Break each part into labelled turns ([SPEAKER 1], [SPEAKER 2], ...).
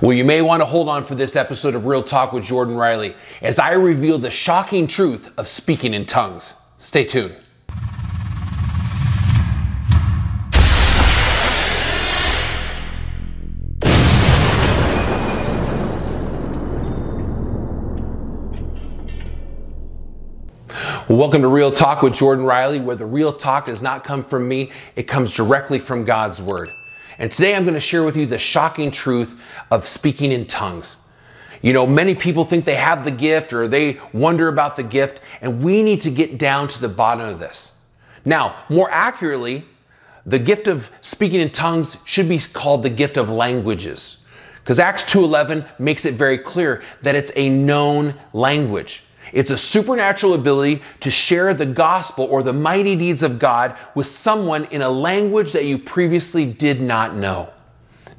[SPEAKER 1] Well, you may want to hold on for this episode of Real Talk with Jordan Riley as I reveal the shocking truth of speaking in tongues. Stay tuned. Welcome to Real Talk with Jordan Riley, where the real talk does not come from me, it comes directly from God's Word. And today I'm going to share with you the shocking truth of speaking in tongues. You know, many people think they have the gift or they wonder about the gift, and we need to get down to the bottom of this. Now, more accurately, the gift of speaking in tongues should be called the gift of languages. Because Acts 2:11 makes it very clear that it's a known language. It's a supernatural ability to share the gospel or the mighty deeds of God with someone in a language that you previously did not know.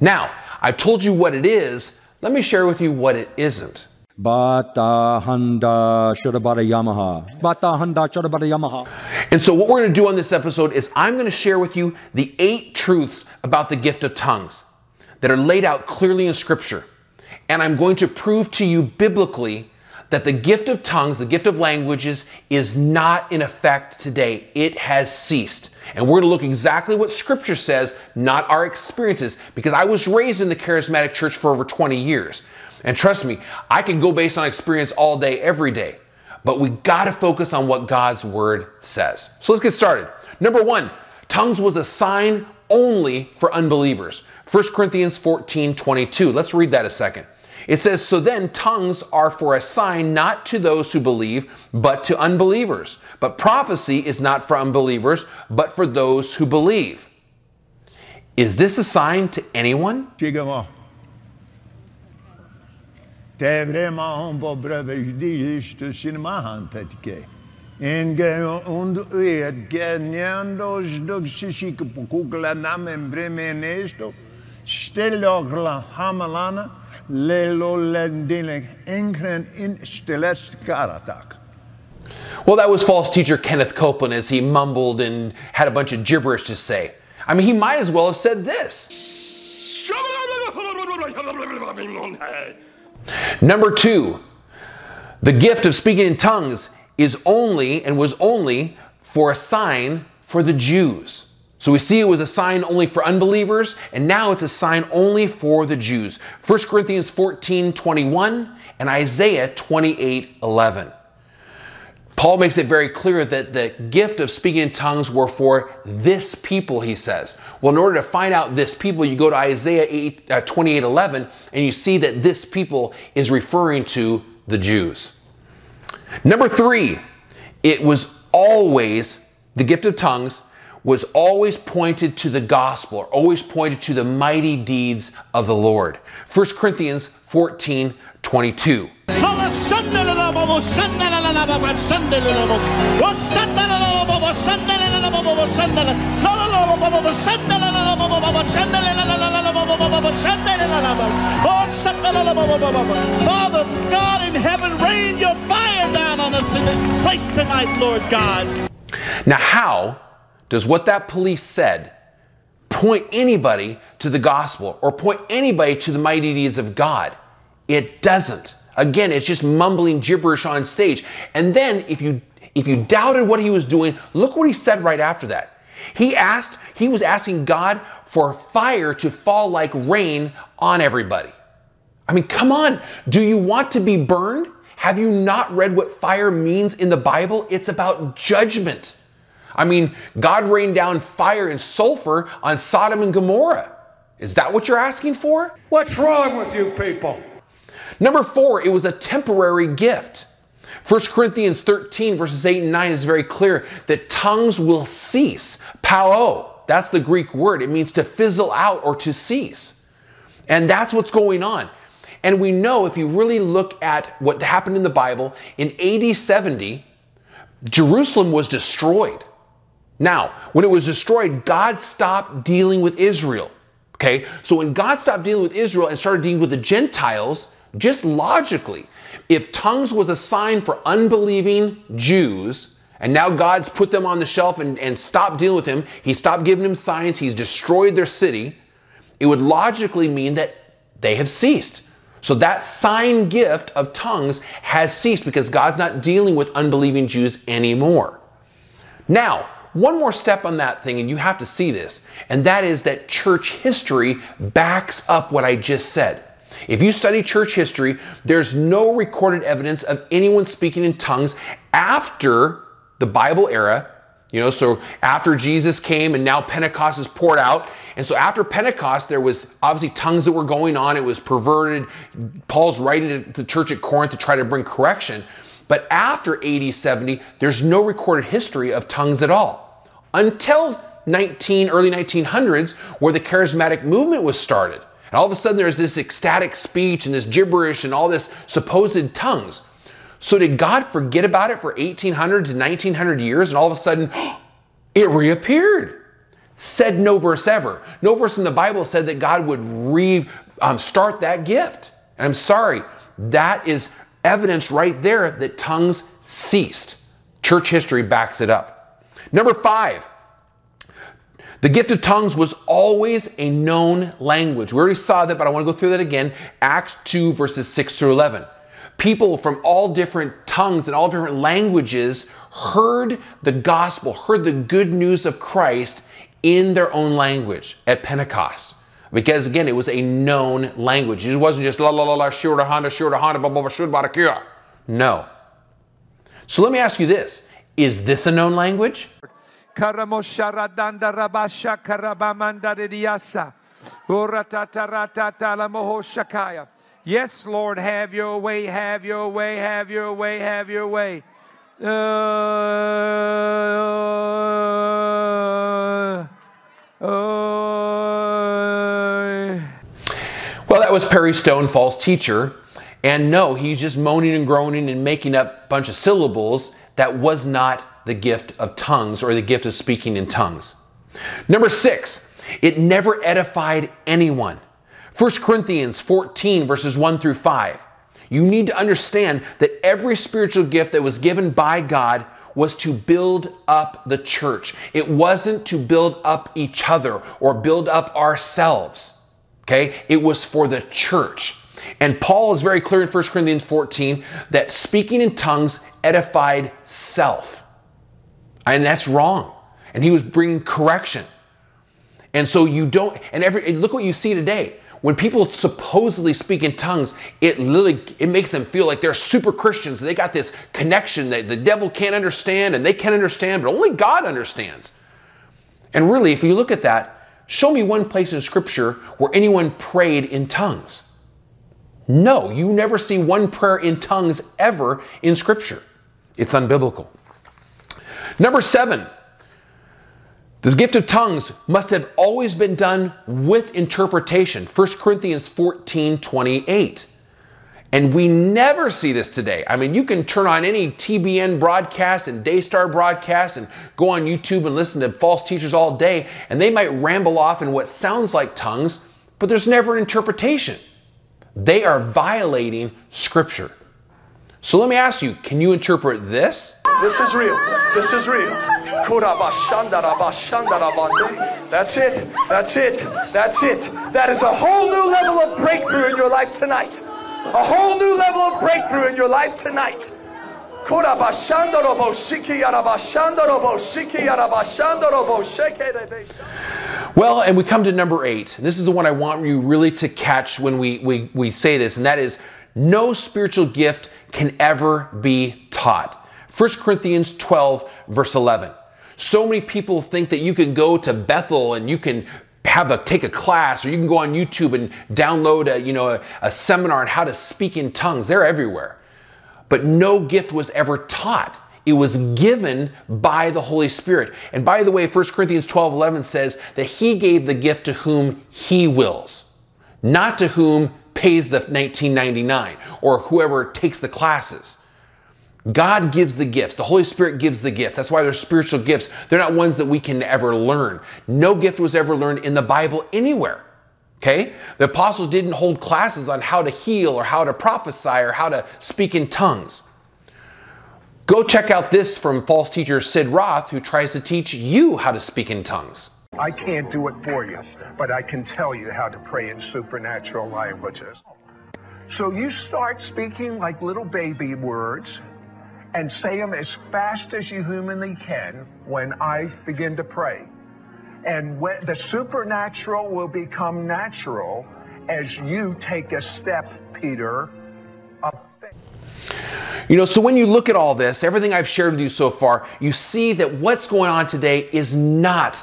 [SPEAKER 1] Now, I've told you what it is. Let me share with you what it isn't.
[SPEAKER 2] Bata Handa Shurabara Yamaha. Bata Handa Shurabara Yamaha.
[SPEAKER 1] And so, what we're going to do on this episode is I'm going to share with you the eight truths about the gift of tongues that are laid out clearly in Scripture. And I'm going to prove to you biblically that the gift of tongues, the gift of languages, is not in effect today. It has ceased. And we're going to look exactly what scripture says, not our experiences, because I was raised in the charismatic church for over 20 years. And trust me, I can go based on experience all day, every day. But we got to focus on what God's word says. So let's get started. Number one, tongues was a sign only for unbelievers. 1 Corinthians 14 22. Let's read that a second. It says, So then tongues are for a sign not to those who believe, but to unbelievers. But prophecy is not for unbelievers, but for those who believe. Is this a sign to anyone?
[SPEAKER 3] Hamalana.
[SPEAKER 1] Well, that was false teacher Kenneth Copeland as he mumbled and had a bunch of gibberish to say. I mean, he might as well have said this. Number two, the gift of speaking in tongues is only and was only for a sign for the Jews. So we see it was a sign only for unbelievers, and now it's a sign only for the Jews. 1 Corinthians 14 21 and Isaiah 28 11. Paul makes it very clear that the gift of speaking in tongues were for this people, he says. Well, in order to find out this people, you go to Isaiah 8, uh, 28 11, and you see that this people is referring to the Jews. Number three, it was always the gift of tongues was always pointed to the gospel, or always pointed to the mighty deeds of the Lord. 1 Corinthians 14 22.
[SPEAKER 4] Father God in heaven, rain your fire down on us in this place tonight, Lord God.
[SPEAKER 1] Now, how does what that police said point anybody to the gospel or point anybody to the mighty deeds of God? It doesn't. Again, it's just mumbling gibberish on stage. And then if you if you doubted what he was doing, look what he said right after that. He asked, he was asking God for fire to fall like rain on everybody. I mean, come on. Do you want to be burned? Have you not read what fire means in the Bible? It's about judgment. I mean, God rained down fire and sulfur on Sodom and Gomorrah. Is that what you're asking for?
[SPEAKER 3] What's wrong with you people?
[SPEAKER 1] Number four, it was a temporary gift. 1 Corinthians 13, verses 8 and 9 is very clear that tongues will cease. Pao, that's the Greek word. It means to fizzle out or to cease. And that's what's going on. And we know if you really look at what happened in the Bible, in AD 70, Jerusalem was destroyed. Now, when it was destroyed, God stopped dealing with Israel. Okay? So when God stopped dealing with Israel and started dealing with the Gentiles, just logically, if tongues was a sign for unbelieving Jews, and now God's put them on the shelf and, and stopped dealing with them, He stopped giving them signs, He's destroyed their city, it would logically mean that they have ceased. So that sign gift of tongues has ceased because God's not dealing with unbelieving Jews anymore. Now, one more step on that thing, and you have to see this, and that is that church history backs up what I just said. If you study church history, there's no recorded evidence of anyone speaking in tongues after the Bible era. You know, so after Jesus came and now Pentecost is poured out. And so after Pentecost, there was obviously tongues that were going on. It was perverted. Paul's writing to the church at Corinth to try to bring correction. But after AD 70, there's no recorded history of tongues at all until 19 early 1900s where the charismatic movement was started. And all of a sudden there's this ecstatic speech and this gibberish and all this supposed tongues. So did God forget about it for 1800 to 1900 years and all of a sudden it reappeared? Said no verse ever. No verse in the Bible said that God would re um, start that gift. And I'm sorry, that is evidence right there that tongues ceased. Church history backs it up. Number five, the gift of tongues was always a known language. We already saw that, but I want to go through that again. Acts 2, verses 6 through 11. People from all different tongues and all different languages heard the gospel, heard the good news of Christ in their own language at Pentecost. Because again, it was a known language. It wasn't just la la la la shura hana shura hana blah blah blah No. So let me ask you this: Is this a known language?
[SPEAKER 5] Yes, Lord, have your way, have your way, have your way, have your way. Uh,
[SPEAKER 1] uh, well, that was Perry Stone, false teacher. And no, he's just moaning and groaning and making up a bunch of syllables. That was not the gift of tongues or the gift of speaking in tongues. Number six, it never edified anyone. 1 Corinthians 14, verses 1 through 5. You need to understand that every spiritual gift that was given by God was to build up the church. It wasn't to build up each other or build up ourselves. Okay? It was for the church. And Paul is very clear in 1 Corinthians 14 that speaking in tongues edified self. And that's wrong. And he was bringing correction. And so you don't, and every, look what you see today. When people supposedly speak in tongues, it literally, it makes them feel like they're super Christians. They got this connection that the devil can't understand and they can't understand, but only God understands. And really, if you look at that, show me one place in scripture where anyone prayed in tongues. No, you never see one prayer in tongues ever in scripture. It's unbiblical. Number seven, the gift of tongues must have always been done with interpretation. 1 Corinthians 14 28. And we never see this today. I mean, you can turn on any TBN broadcast and Daystar broadcast and go on YouTube and listen to false teachers all day, and they might ramble off in what sounds like tongues, but there's never an interpretation. They are violating Scripture. So let me ask you can you interpret this?
[SPEAKER 6] This is real. This is real. That's it. That's it. That's it. That is a whole new level of breakthrough in your life tonight. A whole new level of breakthrough in your life tonight.
[SPEAKER 1] Well, and we come to number eight. This is the one I want you really to catch when we, we, we say this, and that is no spiritual gift can ever be taught. 1 Corinthians 12, verse 11. So many people think that you can go to Bethel and you can have a take a class or you can go on YouTube and download a, you know, a, a seminar on how to speak in tongues. They're everywhere. But no gift was ever taught. It was given by the Holy Spirit. And by the way, 1 Corinthians 12 11 says that He gave the gift to whom He wills, not to whom pays the 1999 or whoever takes the classes. God gives the gifts. The Holy Spirit gives the gifts. That's why they're spiritual gifts. They're not ones that we can ever learn. No gift was ever learned in the Bible anywhere. Okay? The apostles didn't hold classes on how to heal or how to prophesy or how to speak in tongues. Go check out this from false teacher Sid Roth, who tries to teach you how to speak in tongues.
[SPEAKER 7] I can't do it for you, but I can tell you how to pray in supernatural languages. So you start speaking like little baby words and say them as fast as you humanly can when I begin to pray. And when the supernatural will become natural as you take a step, Peter.
[SPEAKER 1] You know, so when you look at all this, everything I've shared with you so far, you see that what's going on today is not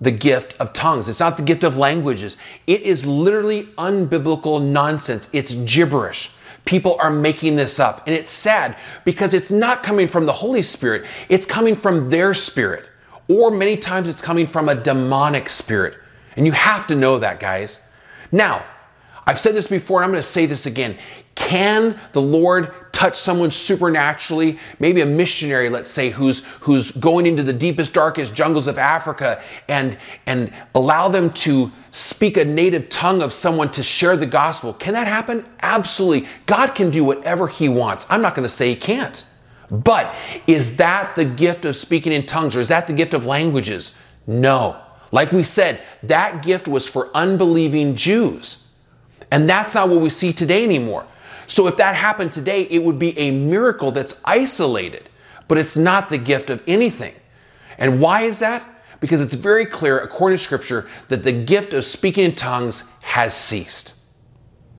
[SPEAKER 1] the gift of tongues. It's not the gift of languages. It is literally unbiblical nonsense. It's gibberish. People are making this up. And it's sad because it's not coming from the Holy Spirit, it's coming from their spirit. Or many times it's coming from a demonic spirit. And you have to know that, guys. Now, I've said this before and I'm going to say this again. Can the Lord touch someone supernaturally? Maybe a missionary, let's say, who's who's going into the deepest, darkest jungles of Africa and and allow them to speak a native tongue of someone to share the gospel. Can that happen? Absolutely. God can do whatever he wants. I'm not going to say he can't. But is that the gift of speaking in tongues or is that the gift of languages? No. Like we said, that gift was for unbelieving Jews. And that's not what we see today anymore. So if that happened today, it would be a miracle that's isolated, but it's not the gift of anything. And why is that? Because it's very clear, according to scripture, that the gift of speaking in tongues has ceased.